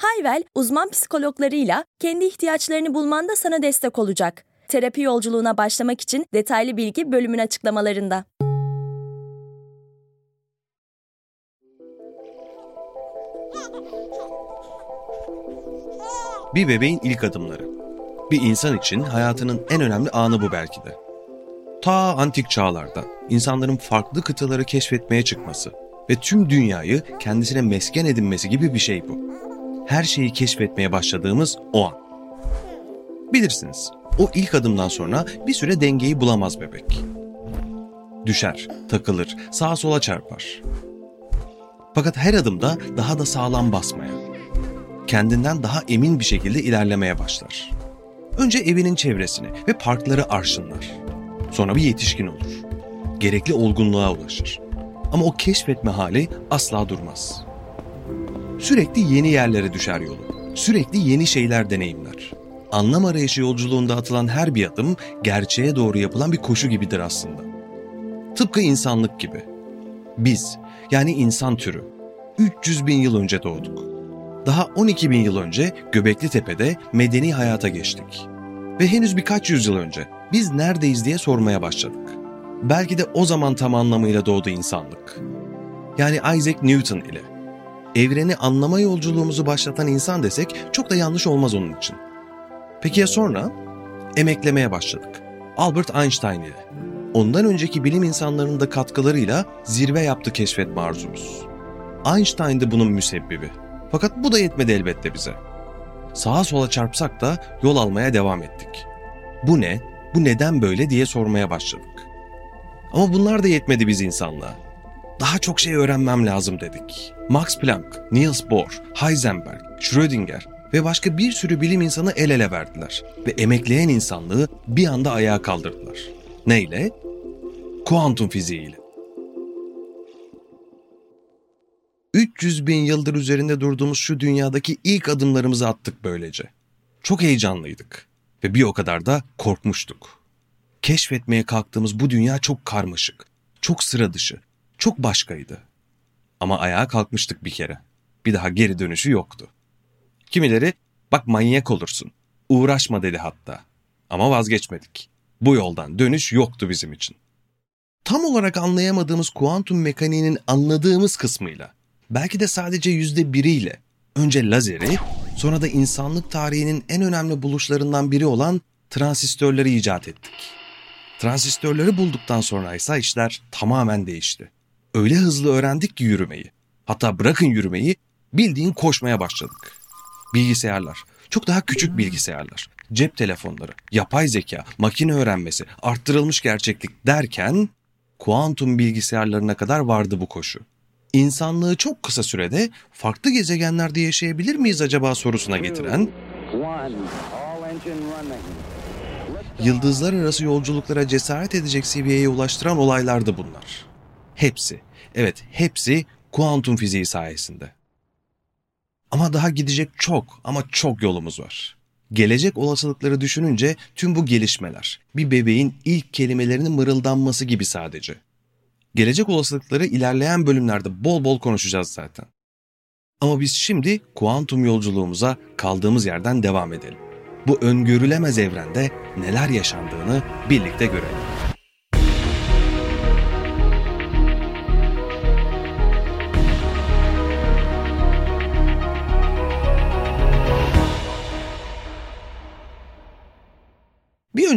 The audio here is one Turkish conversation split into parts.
Hayvel, uzman psikologlarıyla kendi ihtiyaçlarını bulmanda sana destek olacak. Terapi yolculuğuna başlamak için detaylı bilgi bölümün açıklamalarında. Bir bebeğin ilk adımları. Bir insan için hayatının en önemli anı bu belki de. Ta antik çağlarda insanların farklı kıtaları keşfetmeye çıkması ve tüm dünyayı kendisine mesken edinmesi gibi bir şey bu. Her şeyi keşfetmeye başladığımız o an. Bilirsiniz, o ilk adımdan sonra bir süre dengeyi bulamaz bebek. Düşer, takılır, sağa sola çarpar. Fakat her adımda daha da sağlam basmaya, kendinden daha emin bir şekilde ilerlemeye başlar. Önce evinin çevresini ve parkları arşınlar. Sonra bir yetişkin olur. Gerekli olgunluğa ulaşır. Ama o keşfetme hali asla durmaz. Sürekli yeni yerlere düşer yolu. Sürekli yeni şeyler deneyimler. Anlam arayışı yolculuğunda atılan her bir adım gerçeğe doğru yapılan bir koşu gibidir aslında. Tıpkı insanlık gibi. Biz, yani insan türü, 300 bin yıl önce doğduk. Daha 12 bin yıl önce Göbekli Tepe'de medeni hayata geçtik. Ve henüz birkaç yüzyıl önce biz neredeyiz diye sormaya başladık. Belki de o zaman tam anlamıyla doğdu insanlık. Yani Isaac Newton ile. Evreni anlama yolculuğumuzu başlatan insan desek çok da yanlış olmaz onun için. Peki ya sonra? Emeklemeye başladık. Albert Einstein ile. Ondan önceki bilim insanlarının da katkılarıyla zirve yaptı keşfetme arzumuz. Einstein de bunun müsebbibi. Fakat bu da yetmedi elbette bize. Sağa sola çarpsak da yol almaya devam ettik. Bu ne? Bu neden böyle diye sormaya başladık. Ama bunlar da yetmedi biz insanlığa. Daha çok şey öğrenmem lazım dedik. Max Planck, Niels Bohr, Heisenberg, Schrödinger ve başka bir sürü bilim insanı el ele verdiler ve emekleyen insanlığı bir anda ayağa kaldırdılar. Neyle? Kuantum fiziğiyle. 300 bin yıldır üzerinde durduğumuz şu dünyadaki ilk adımlarımızı attık böylece. Çok heyecanlıydık ve bir o kadar da korkmuştuk. Keşfetmeye kalktığımız bu dünya çok karmaşık, çok sıra dışı, çok başkaydı. Ama ayağa kalkmıştık bir kere. Bir daha geri dönüşü yoktu. Kimileri bak manyak olursun, uğraşma dedi hatta. Ama vazgeçmedik. Bu yoldan dönüş yoktu bizim için. Tam olarak anlayamadığımız kuantum mekaniğinin anladığımız kısmıyla belki de sadece yüzde biriyle önce lazeri sonra da insanlık tarihinin en önemli buluşlarından biri olan transistörleri icat ettik. Transistörleri bulduktan sonra ise işler tamamen değişti. Öyle hızlı öğrendik ki yürümeyi. Hatta bırakın yürümeyi bildiğin koşmaya başladık. Bilgisayarlar, çok daha küçük bilgisayarlar, cep telefonları, yapay zeka, makine öğrenmesi, arttırılmış gerçeklik derken kuantum bilgisayarlarına kadar vardı bu koşu insanlığı çok kısa sürede farklı gezegenlerde yaşayabilir miyiz acaba sorusuna getiren, yıldızlar arası yolculuklara cesaret edecek seviyeye ulaştıran olaylardı bunlar. Hepsi, evet hepsi kuantum fiziği sayesinde. Ama daha gidecek çok ama çok yolumuz var. Gelecek olasılıkları düşününce tüm bu gelişmeler bir bebeğin ilk kelimelerinin mırıldanması gibi sadece. Gelecek olasılıkları ilerleyen bölümlerde bol bol konuşacağız zaten. Ama biz şimdi kuantum yolculuğumuza kaldığımız yerden devam edelim. Bu öngörülemez evrende neler yaşandığını birlikte görelim.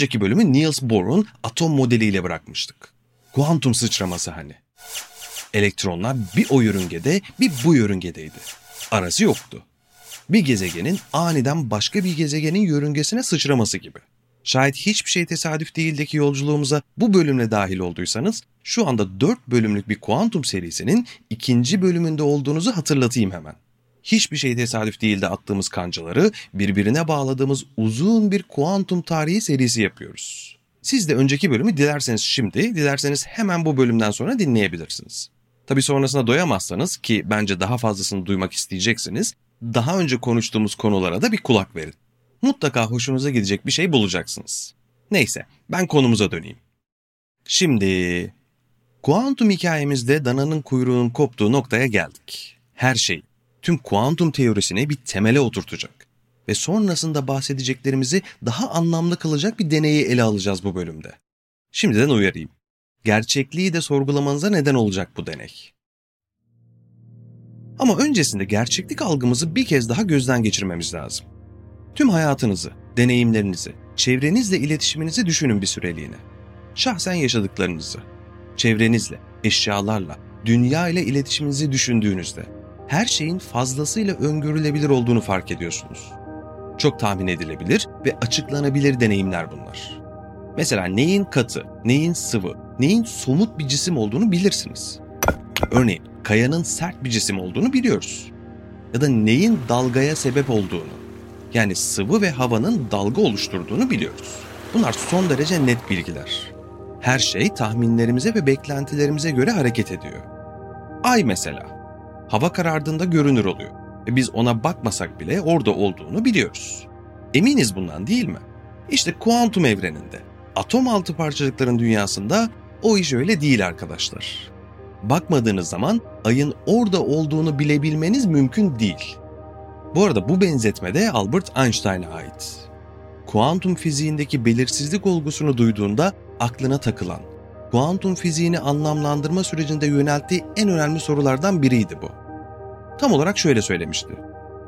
Önceki bölümü Niels Bohr'un atom modeliyle bırakmıştık. Kuantum sıçraması hani. Elektronlar bir o yörüngede bir bu yörüngedeydi. Arası yoktu. Bir gezegenin aniden başka bir gezegenin yörüngesine sıçraması gibi. Şayet hiçbir şey tesadüf değildeki yolculuğumuza bu bölümle dahil olduysanız şu anda 4 bölümlük bir kuantum serisinin ikinci bölümünde olduğunuzu hatırlatayım hemen. Hiçbir şey tesadüf değil de attığımız kancaları birbirine bağladığımız uzun bir kuantum tarihi serisi yapıyoruz. Siz de önceki bölümü dilerseniz şimdi, dilerseniz hemen bu bölümden sonra dinleyebilirsiniz. Tabi sonrasında doyamazsanız ki bence daha fazlasını duymak isteyeceksiniz, daha önce konuştuğumuz konulara da bir kulak verin. Mutlaka hoşunuza gidecek bir şey bulacaksınız. Neyse, ben konumuza döneyim. Şimdi, kuantum hikayemizde dananın kuyruğunun koptuğu noktaya geldik. Her şey, tüm kuantum teorisini bir temele oturtacak ve sonrasında bahsedeceklerimizi daha anlamlı kılacak bir deneyi ele alacağız bu bölümde. Şimdiden uyarayım. Gerçekliği de sorgulamanıza neden olacak bu deney. Ama öncesinde gerçeklik algımızı bir kez daha gözden geçirmemiz lazım. Tüm hayatınızı, deneyimlerinizi, çevrenizle iletişiminizi düşünün bir süreliğine. Şahsen yaşadıklarınızı, çevrenizle, eşyalarla, dünya ile iletişiminizi düşündüğünüzde her şeyin fazlasıyla öngörülebilir olduğunu fark ediyorsunuz. Çok tahmin edilebilir ve açıklanabilir deneyimler bunlar. Mesela neyin katı, neyin sıvı, neyin somut bir cisim olduğunu bilirsiniz. Örneğin kayanın sert bir cisim olduğunu biliyoruz. Ya da neyin dalgaya sebep olduğunu, yani sıvı ve havanın dalga oluşturduğunu biliyoruz. Bunlar son derece net bilgiler. Her şey tahminlerimize ve beklentilerimize göre hareket ediyor. Ay mesela. Hava karardığında görünür oluyor ve biz ona bakmasak bile orada olduğunu biliyoruz. Eminiz bundan değil mi? İşte kuantum evreninde, atom altı parçacıkların dünyasında o iş öyle değil arkadaşlar. Bakmadığınız zaman ayın orada olduğunu bilebilmeniz mümkün değil. Bu arada bu benzetme de Albert Einstein'a ait. Kuantum fiziğindeki belirsizlik olgusunu duyduğunda aklına takılan, kuantum fiziğini anlamlandırma sürecinde yönelttiği en önemli sorulardan biriydi bu. Tam olarak şöyle söylemişti.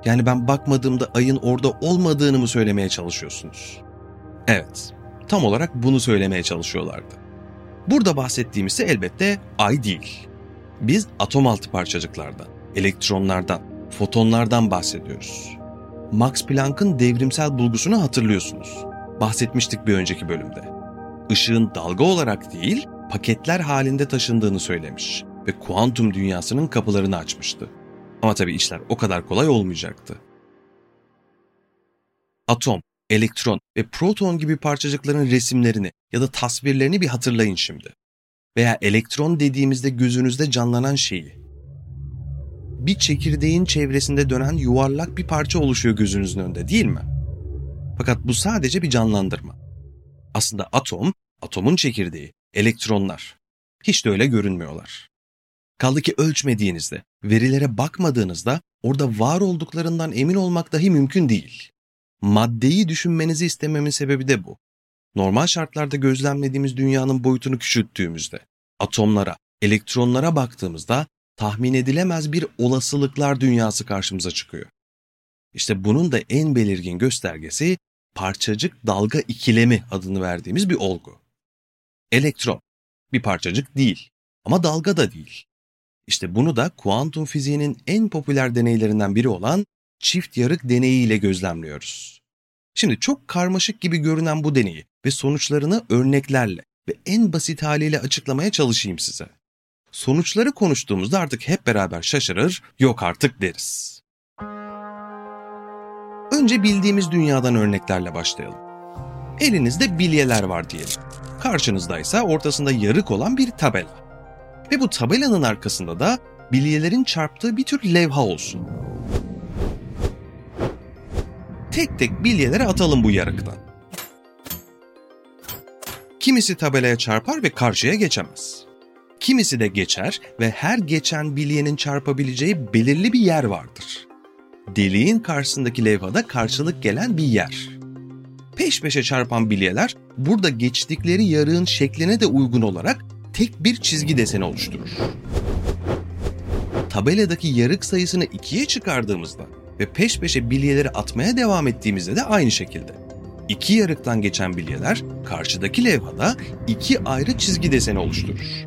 Yani ben bakmadığımda ayın orada olmadığını mı söylemeye çalışıyorsunuz? Evet, tam olarak bunu söylemeye çalışıyorlardı. Burada bahsettiğimiz ise elbette ay değil. Biz atom altı parçacıklardan, elektronlardan, fotonlardan bahsediyoruz. Max Planck'ın devrimsel bulgusunu hatırlıyorsunuz. Bahsetmiştik bir önceki bölümde. Işığın dalga olarak değil, paketler halinde taşındığını söylemiş ve kuantum dünyasının kapılarını açmıştı. Ama tabii işler o kadar kolay olmayacaktı. Atom, elektron ve proton gibi parçacıkların resimlerini ya da tasvirlerini bir hatırlayın şimdi. Veya elektron dediğimizde gözünüzde canlanan şeyi. Bir çekirdeğin çevresinde dönen yuvarlak bir parça oluşuyor gözünüzün önünde değil mi? Fakat bu sadece bir canlandırma. Aslında atom, atomun çekirdeği, elektronlar. Hiç de öyle görünmüyorlar. Kaldı ki ölçmediğinizde, verilere bakmadığınızda orada var olduklarından emin olmak dahi mümkün değil. Maddeyi düşünmenizi istememin sebebi de bu. Normal şartlarda gözlemlediğimiz dünyanın boyutunu küçülttüğümüzde, atomlara, elektronlara baktığımızda tahmin edilemez bir olasılıklar dünyası karşımıza çıkıyor. İşte bunun da en belirgin göstergesi parçacık dalga ikilemi adını verdiğimiz bir olgu. Elektron bir parçacık değil ama dalga da değil. İşte bunu da kuantum fiziğinin en popüler deneylerinden biri olan çift yarık deneyi ile gözlemliyoruz. Şimdi çok karmaşık gibi görünen bu deneyi ve sonuçlarını örneklerle ve en basit haliyle açıklamaya çalışayım size. Sonuçları konuştuğumuzda artık hep beraber şaşırır, yok artık deriz. Önce bildiğimiz dünyadan örneklerle başlayalım. Elinizde bilyeler var diyelim. Karşınızda ise ortasında yarık olan bir tabela. Ve bu tabelanın arkasında da bilyelerin çarptığı bir tür levha olsun. Tek tek bilyeleri atalım bu yarıktan. Kimisi tabelaya çarpar ve karşıya geçemez. Kimisi de geçer ve her geçen bilyenin çarpabileceği belirli bir yer vardır. Deliğin karşısındaki levhada karşılık gelen bir yer. Peş peşe çarpan bilyeler burada geçtikleri yarığın şekline de uygun olarak tek bir çizgi deseni oluşturur. Tabeladaki yarık sayısını ikiye çıkardığımızda ve peş peşe bilyeleri atmaya devam ettiğimizde de aynı şekilde. İki yarıktan geçen bilyeler karşıdaki levhada iki ayrı çizgi deseni oluşturur.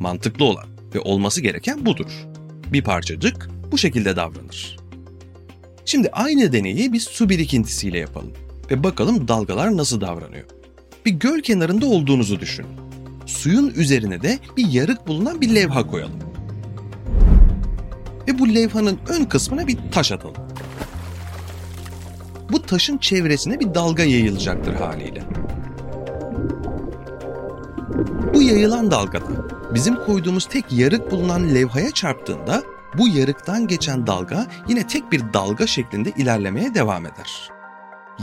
Mantıklı olan ve olması gereken budur. Bir parçacık bu şekilde davranır. Şimdi aynı deneyi biz su birikintisiyle yapalım ve bakalım dalgalar nasıl davranıyor bir göl kenarında olduğunuzu düşünün. Suyun üzerine de bir yarık bulunan bir levha koyalım. ve bu levhanın ön kısmına bir taş atalım. Bu taşın çevresine bir dalga yayılacaktır haliyle. Bu yayılan dalgada bizim koyduğumuz tek yarık bulunan levhaya çarptığında bu yarıktan geçen dalga yine tek bir dalga şeklinde ilerlemeye devam eder.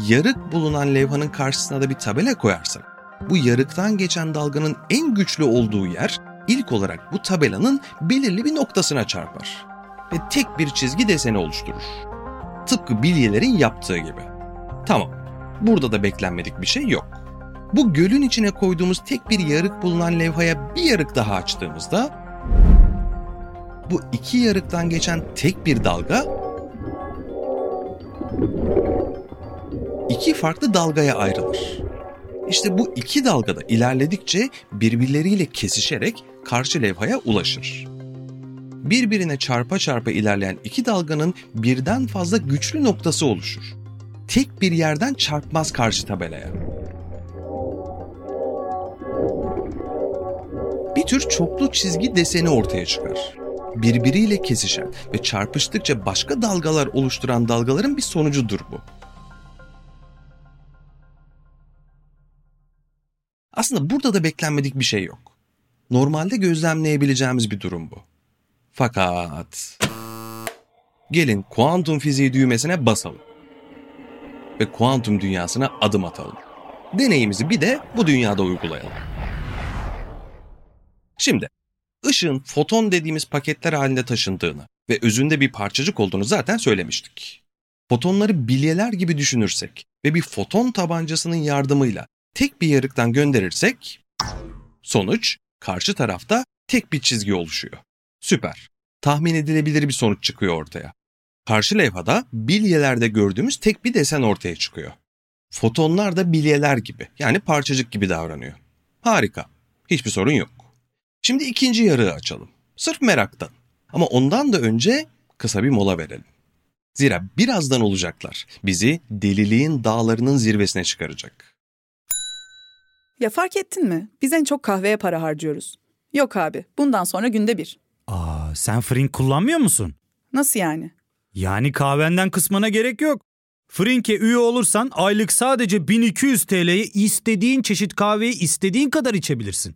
Yarık bulunan levhanın karşısına da bir tabela koyarsak, bu yarıktan geçen dalganın en güçlü olduğu yer ilk olarak bu tabelanın belirli bir noktasına çarpar ve tek bir çizgi deseni oluşturur. Tıpkı bilyelerin yaptığı gibi. Tamam, burada da beklenmedik bir şey yok. Bu gölün içine koyduğumuz tek bir yarık bulunan levhaya bir yarık daha açtığımızda bu iki yarıktan geçen tek bir dalga iki farklı dalgaya ayrılır. İşte bu iki dalgada ilerledikçe birbirleriyle kesişerek karşı levhaya ulaşır. Birbirine çarpa çarpa ilerleyen iki dalganın birden fazla güçlü noktası oluşur. Tek bir yerden çarpmaz karşı tabelaya. Bir tür çoklu çizgi deseni ortaya çıkar. Birbiriyle kesişen ve çarpıştıkça başka dalgalar oluşturan dalgaların bir sonucudur bu. Aslında burada da beklenmedik bir şey yok. Normalde gözlemleyebileceğimiz bir durum bu. Fakat gelin kuantum fiziği düğmesine basalım ve kuantum dünyasına adım atalım. Deneyimizi bir de bu dünyada uygulayalım. Şimdi ışığın foton dediğimiz paketler halinde taşındığını ve özünde bir parçacık olduğunu zaten söylemiştik. Fotonları bilyeler gibi düşünürsek ve bir foton tabancasının yardımıyla tek bir yarıktan gönderirsek sonuç karşı tarafta tek bir çizgi oluşuyor. Süper. Tahmin edilebilir bir sonuç çıkıyor ortaya. Karşı levhada bilyelerde gördüğümüz tek bir desen ortaya çıkıyor. Fotonlar da bilyeler gibi yani parçacık gibi davranıyor. Harika. Hiçbir sorun yok. Şimdi ikinci yarığı açalım. Sırf meraktan. Ama ondan da önce kısa bir mola verelim. Zira birazdan olacaklar bizi deliliğin dağlarının zirvesine çıkaracak. Ya fark ettin mi? Biz en çok kahveye para harcıyoruz. Yok abi, bundan sonra günde bir. Aa, sen Frink kullanmıyor musun? Nasıl yani? Yani kahvenden kısmına gerek yok. Frink'e üye olursan aylık sadece 1200 TL'ye istediğin çeşit kahveyi istediğin kadar içebilirsin.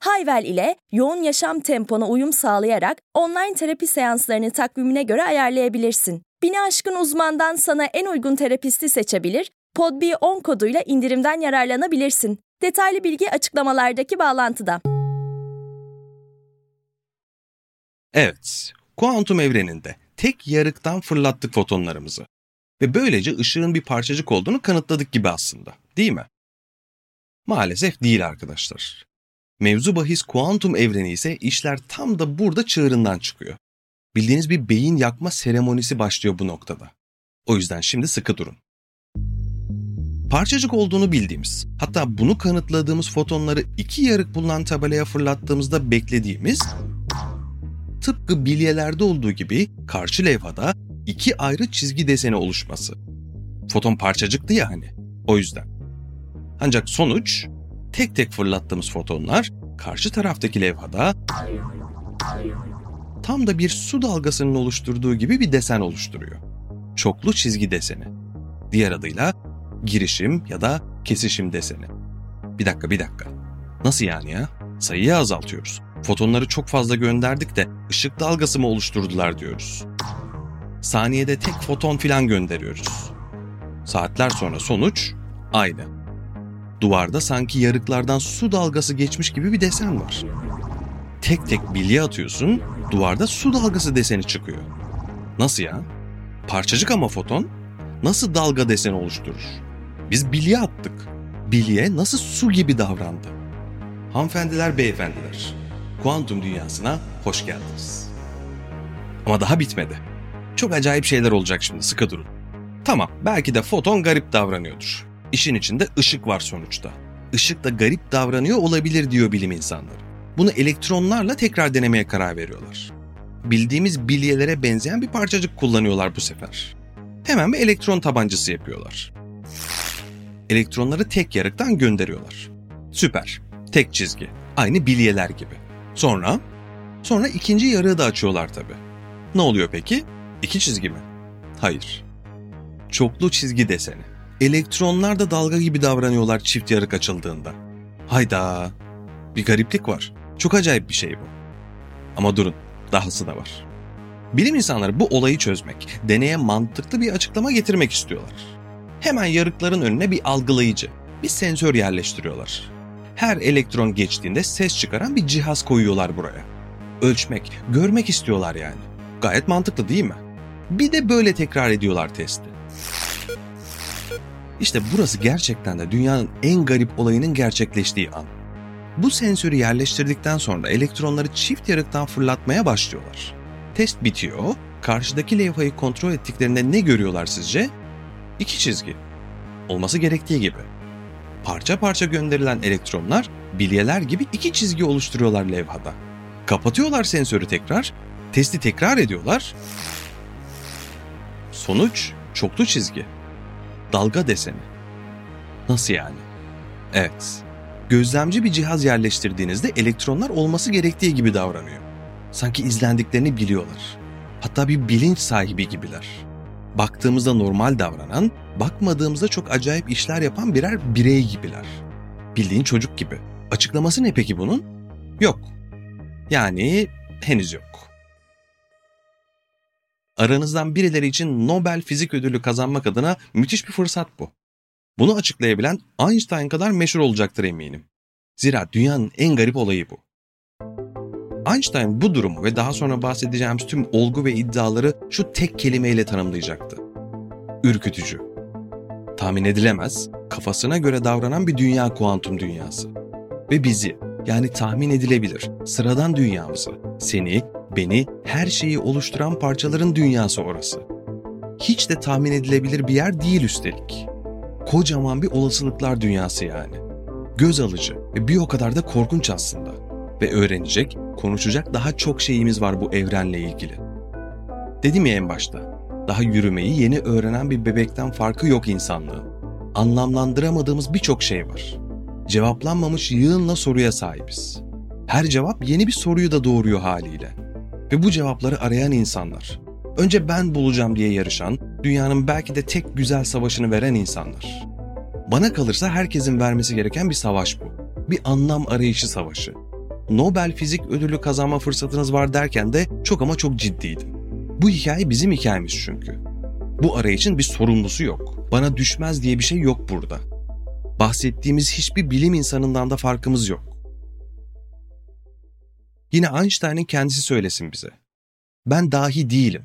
Hayvel ile yoğun yaşam tempona uyum sağlayarak online terapi seanslarını takvimine göre ayarlayabilirsin. Bini aşkın uzmandan sana en uygun terapisti seçebilir, PodB10 koduyla indirimden yararlanabilirsin. Detaylı bilgi açıklamalardaki bağlantıda. Evet, kuantum evreninde tek yarıktan fırlattık fotonlarımızı. Ve böylece ışığın bir parçacık olduğunu kanıtladık gibi aslında, değil mi? Maalesef değil arkadaşlar. Mevzu bahis kuantum evreni ise işler tam da burada çığırından çıkıyor. Bildiğiniz bir beyin yakma seremonisi başlıyor bu noktada. O yüzden şimdi sıkı durun. Parçacık olduğunu bildiğimiz, hatta bunu kanıtladığımız fotonları iki yarık bulunan tabelaya fırlattığımızda beklediğimiz tıpkı bilyelerde olduğu gibi karşı levhada iki ayrı çizgi deseni oluşması. Foton parçacıktı ya hani, o yüzden. Ancak sonuç, tek tek fırlattığımız fotonlar karşı taraftaki levhada tam da bir su dalgasının oluşturduğu gibi bir desen oluşturuyor. Çoklu çizgi deseni. Diğer adıyla girişim ya da kesişim deseni. Bir dakika bir dakika. Nasıl yani ya? Sayıyı azaltıyoruz. Fotonları çok fazla gönderdik de ışık dalgası mı oluşturdular diyoruz. Saniyede tek foton filan gönderiyoruz. Saatler sonra sonuç aynı. Duvarda sanki yarıklardan su dalgası geçmiş gibi bir desen var. Tek tek bilye atıyorsun, duvarda su dalgası deseni çıkıyor. Nasıl ya? Parçacık ama foton. Nasıl dalga deseni oluşturur? Biz bilye attık. Bilye nasıl su gibi davrandı? Hanımefendiler, beyefendiler, kuantum dünyasına hoş geldiniz. Ama daha bitmedi. Çok acayip şeyler olacak şimdi, sıkı durun. Tamam, belki de foton garip davranıyordur. İşin içinde ışık var sonuçta. Işık da garip davranıyor olabilir diyor bilim insanları. Bunu elektronlarla tekrar denemeye karar veriyorlar. Bildiğimiz bilyelere benzeyen bir parçacık kullanıyorlar bu sefer. Hemen bir elektron tabancası yapıyorlar. Elektronları tek yarıktan gönderiyorlar. Süper. Tek çizgi. Aynı bilyeler gibi. Sonra? Sonra ikinci yarığı da açıyorlar tabii. Ne oluyor peki? İki çizgi mi? Hayır. Çoklu çizgi deseni. Elektronlar da dalga gibi davranıyorlar çift yarık açıldığında. Hayda. Bir gariplik var. Çok acayip bir şey bu. Ama durun, dahası da var. Bilim insanları bu olayı çözmek, deneye mantıklı bir açıklama getirmek istiyorlar. Hemen yarıkların önüne bir algılayıcı, bir sensör yerleştiriyorlar. Her elektron geçtiğinde ses çıkaran bir cihaz koyuyorlar buraya. Ölçmek, görmek istiyorlar yani. Gayet mantıklı değil mi? Bir de böyle tekrar ediyorlar testi. İşte burası gerçekten de dünyanın en garip olayının gerçekleştiği an. Bu sensörü yerleştirdikten sonra elektronları çift yarıktan fırlatmaya başlıyorlar. Test bitiyor, karşıdaki levhayı kontrol ettiklerinde ne görüyorlar sizce? İki çizgi. Olması gerektiği gibi. Parça parça gönderilen elektronlar bilyeler gibi iki çizgi oluşturuyorlar levhada. Kapatıyorlar sensörü tekrar, testi tekrar ediyorlar. Sonuç çoklu çizgi. Dalga deseni. Nasıl yani? Evet. Gözlemci bir cihaz yerleştirdiğinizde elektronlar olması gerektiği gibi davranıyor. Sanki izlendiklerini biliyorlar. Hatta bir bilinç sahibi gibiler. Baktığımızda normal davranan, bakmadığımızda çok acayip işler yapan birer birey gibiler. Bildiğin çocuk gibi. Açıklaması ne peki bunun? Yok. Yani henüz yok. Aranızdan birileri için Nobel Fizik Ödülü kazanmak adına müthiş bir fırsat bu. Bunu açıklayabilen Einstein kadar meşhur olacaktır eminim. Zira dünyanın en garip olayı bu. Einstein bu durumu ve daha sonra bahsedeceğimiz tüm olgu ve iddiaları şu tek kelimeyle tanımlayacaktı. Ürkütücü. Tahmin edilemez, kafasına göre davranan bir dünya kuantum dünyası. Ve bizi, yani tahmin edilebilir, sıradan dünyamızı, seni, beni, her şeyi oluşturan parçaların dünyası orası. Hiç de tahmin edilebilir bir yer değil üstelik. Kocaman bir olasılıklar dünyası yani. Göz alıcı ve bir o kadar da korkunç aslında. Ve öğrenecek, konuşacak daha çok şeyimiz var bu evrenle ilgili. Dedim ya en başta, daha yürümeyi yeni öğrenen bir bebekten farkı yok insanlığın. Anlamlandıramadığımız birçok şey var. Cevaplanmamış yığınla soruya sahibiz. Her cevap yeni bir soruyu da doğuruyor haliyle. Ve bu cevapları arayan insanlar, önce ben bulacağım diye yarışan, dünyanın belki de tek güzel savaşını veren insanlar. Bana kalırsa herkesin vermesi gereken bir savaş bu. Bir anlam arayışı savaşı. Nobel Fizik Ödülü kazanma fırsatınız var derken de çok ama çok ciddiydim. Bu hikaye bizim hikayemiz çünkü. Bu arayışın bir sorumlusu yok. Bana düşmez diye bir şey yok burada. Bahsettiğimiz hiçbir bilim insanından da farkımız yok. Yine Einstein'ın kendisi söylesin bize. Ben dahi değilim.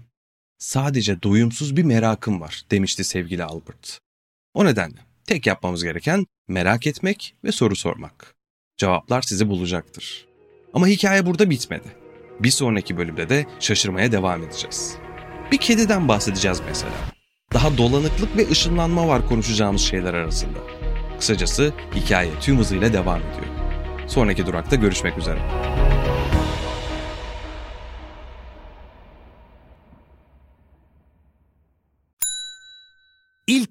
Sadece doyumsuz bir merakım var demişti sevgili Albert. O nedenle tek yapmamız gereken merak etmek ve soru sormak. Cevaplar sizi bulacaktır. Ama hikaye burada bitmedi. Bir sonraki bölümde de şaşırmaya devam edeceğiz. Bir kediden bahsedeceğiz mesela. Daha dolanıklık ve ışınlanma var konuşacağımız şeyler arasında. Kısacası hikaye tüm hızıyla devam ediyor. Sonraki durakta görüşmek üzere.